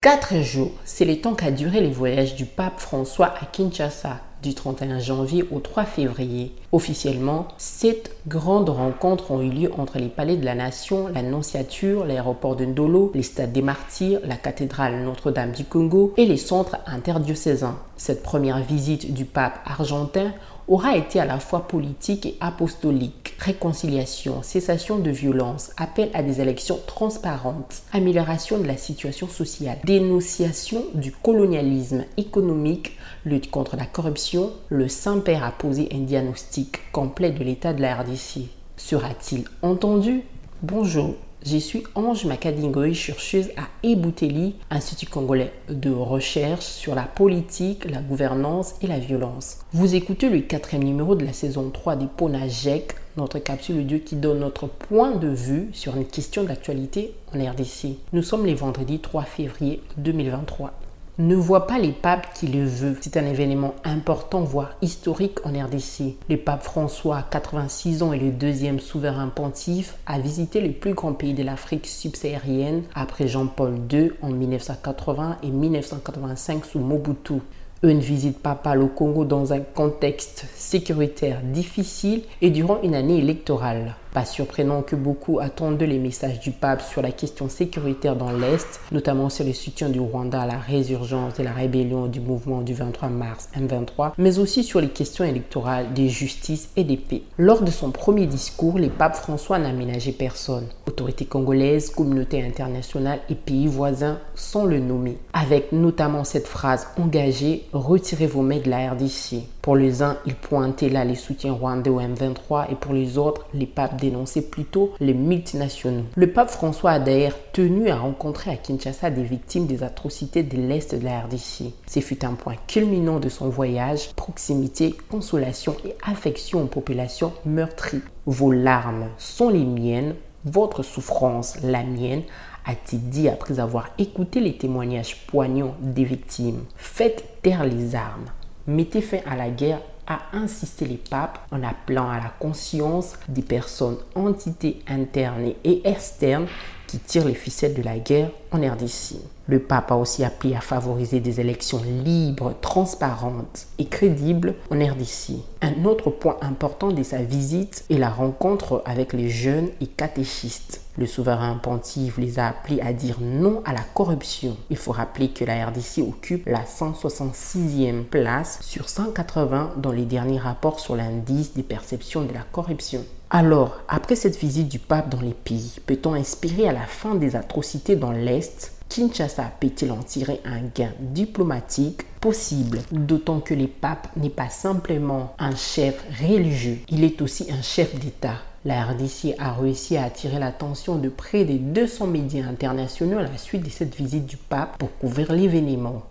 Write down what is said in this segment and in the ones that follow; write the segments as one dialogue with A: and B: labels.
A: Quatre jours, c'est le temps qu'a duré les voyages du pape François à Kinshasa du 31 janvier au 3 février. Officiellement, sept grandes rencontres ont eu lieu entre les palais de la Nation, la Nonciature, l'aéroport de Ndolo, les stades des Martyrs, la cathédrale Notre-Dame du Congo et les centres interdiocésains. Cette première visite du pape argentin aura été à la fois politique et apostolique. Réconciliation, cessation de violence, appel à des élections transparentes, amélioration de la situation sociale, dénonciation du colonialisme économique, lutte contre la corruption, le Saint-Père a posé un diagnostic complet de l'état de la RDC. Sera-t-il entendu? Bonjour, je suis Ange Makadingoy, chercheuse à Ebouteli, Institut congolais de recherche sur la politique, la gouvernance et la violence. Vous écoutez le quatrième numéro de la saison 3 des Ponajek, notre capsule audio qui donne notre point de vue sur une question d'actualité en RDC. Nous sommes les vendredis 3 février 2023 ne voit pas les papes qui le veulent. C'est un événement important, voire historique en RDC. Le pape François, 86 ans, et le deuxième souverain pontife, a visité les plus grands pays de l'Afrique subsaharienne après Jean-Paul II en 1980 et 1985 sous Mobutu. Une visite papale au Congo dans un contexte sécuritaire difficile et durant une année électorale. Pas surprenant que beaucoup attendent les messages du pape sur la question sécuritaire dans l'Est, notamment sur le soutien du Rwanda à la résurgence et la rébellion du mouvement du 23 mars M23, mais aussi sur les questions électorales de justice et de paix. Lors de son premier discours, le pape François n'a ménagé personne. Autorités congolaises, communauté internationale et pays voisins sans le nommer. Avec notamment cette phrase engagée Retirez vos mains de la RDC. Pour les uns, il pointait là les soutiens rwandais au M23 et pour les autres, les papes dénonçaient plutôt les multinationaux. Le pape François a d'ailleurs tenu à rencontrer à Kinshasa des victimes des atrocités de l'Est de la RDC. Ce fut un point culminant de son voyage, proximité, consolation et affection aux populations meurtries. Vos larmes sont les miennes, votre souffrance la mienne, a-t-il dit après avoir écouté les témoignages poignants des victimes. Faites taire les armes. Mettez fin à la guerre a insisté les papes en appelant à la conscience des personnes, entités internes et externes qui tirent les ficelles de la guerre en RDC. Le pape a aussi appelé à favoriser des élections libres, transparentes et crédibles en RDC. Un autre point important de sa visite est la rencontre avec les jeunes et catéchistes. Le souverain pontife les a appelés à dire non à la corruption. Il faut rappeler que la RDC occupe la 166e place sur 180 dans les derniers rapports sur l'indice des perceptions de la corruption. Alors, après cette visite du pape dans les pays, peut-on inspirer à la fin des atrocités dans l'Est? Kinshasa peut-il en tirer un gain diplomatique possible? D'autant que le pape n'est pas simplement un chef religieux, il est aussi un chef d'État. La RDC a réussi à attirer l'attention de près de 200 médias internationaux à la suite de cette visite du pape pour couvrir l'événement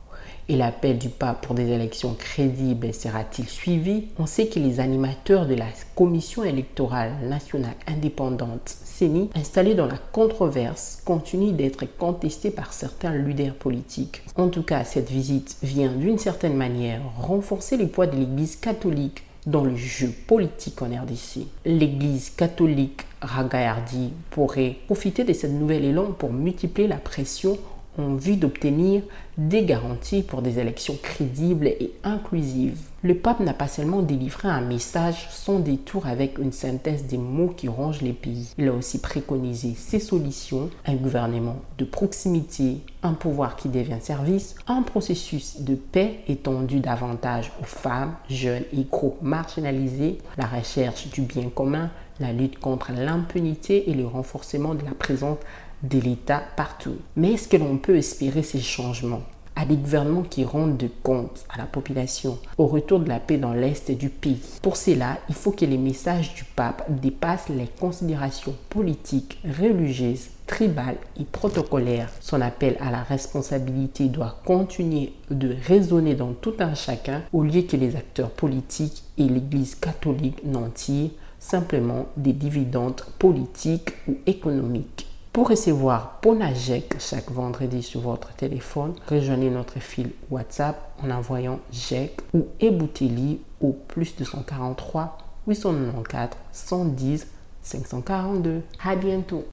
A: et l'appel du pape pour des élections crédibles sera-t-il suivi? On sait que les animateurs de la Commission électorale nationale indépendante, CENI, installés dans la controverse, continuent d'être contestés par certains leaders politiques. En tout cas, cette visite vient d'une certaine manière renforcer le poids de l'Église catholique dans le jeu politique en RDC. L'Église catholique Ragaillardi pourrait profiter de cette nouvelle élan pour multiplier la pression en vue d'obtenir des garanties pour des élections crédibles et inclusives. Le pape n'a pas seulement délivré un message sans détour avec une synthèse des mots qui rongent les pays. Il a aussi préconisé ces solutions, un gouvernement de proximité, un pouvoir qui devient service, un processus de paix étendu davantage aux femmes, jeunes et groupes marginalisés, la recherche du bien commun, la lutte contre l'impunité et le renforcement de la présence de l'État partout. Mais est-ce que l'on peut espérer ces changements? À des gouvernements qui rendent de compte à la population au retour de la paix dans l'Est du pays. Pour cela, il faut que les messages du pape dépassent les considérations politiques, religieuses, tribales et protocolaires. Son appel à la responsabilité doit continuer de résonner dans tout un chacun au lieu que les acteurs politiques et l'Église catholique n'en tirent simplement des dividendes politiques ou économiques. Pour recevoir Ponajek chaque vendredi sur votre téléphone, rejoignez notre fil WhatsApp en envoyant JEC ou Ebouteli au plus 243 894 110 542. À bientôt.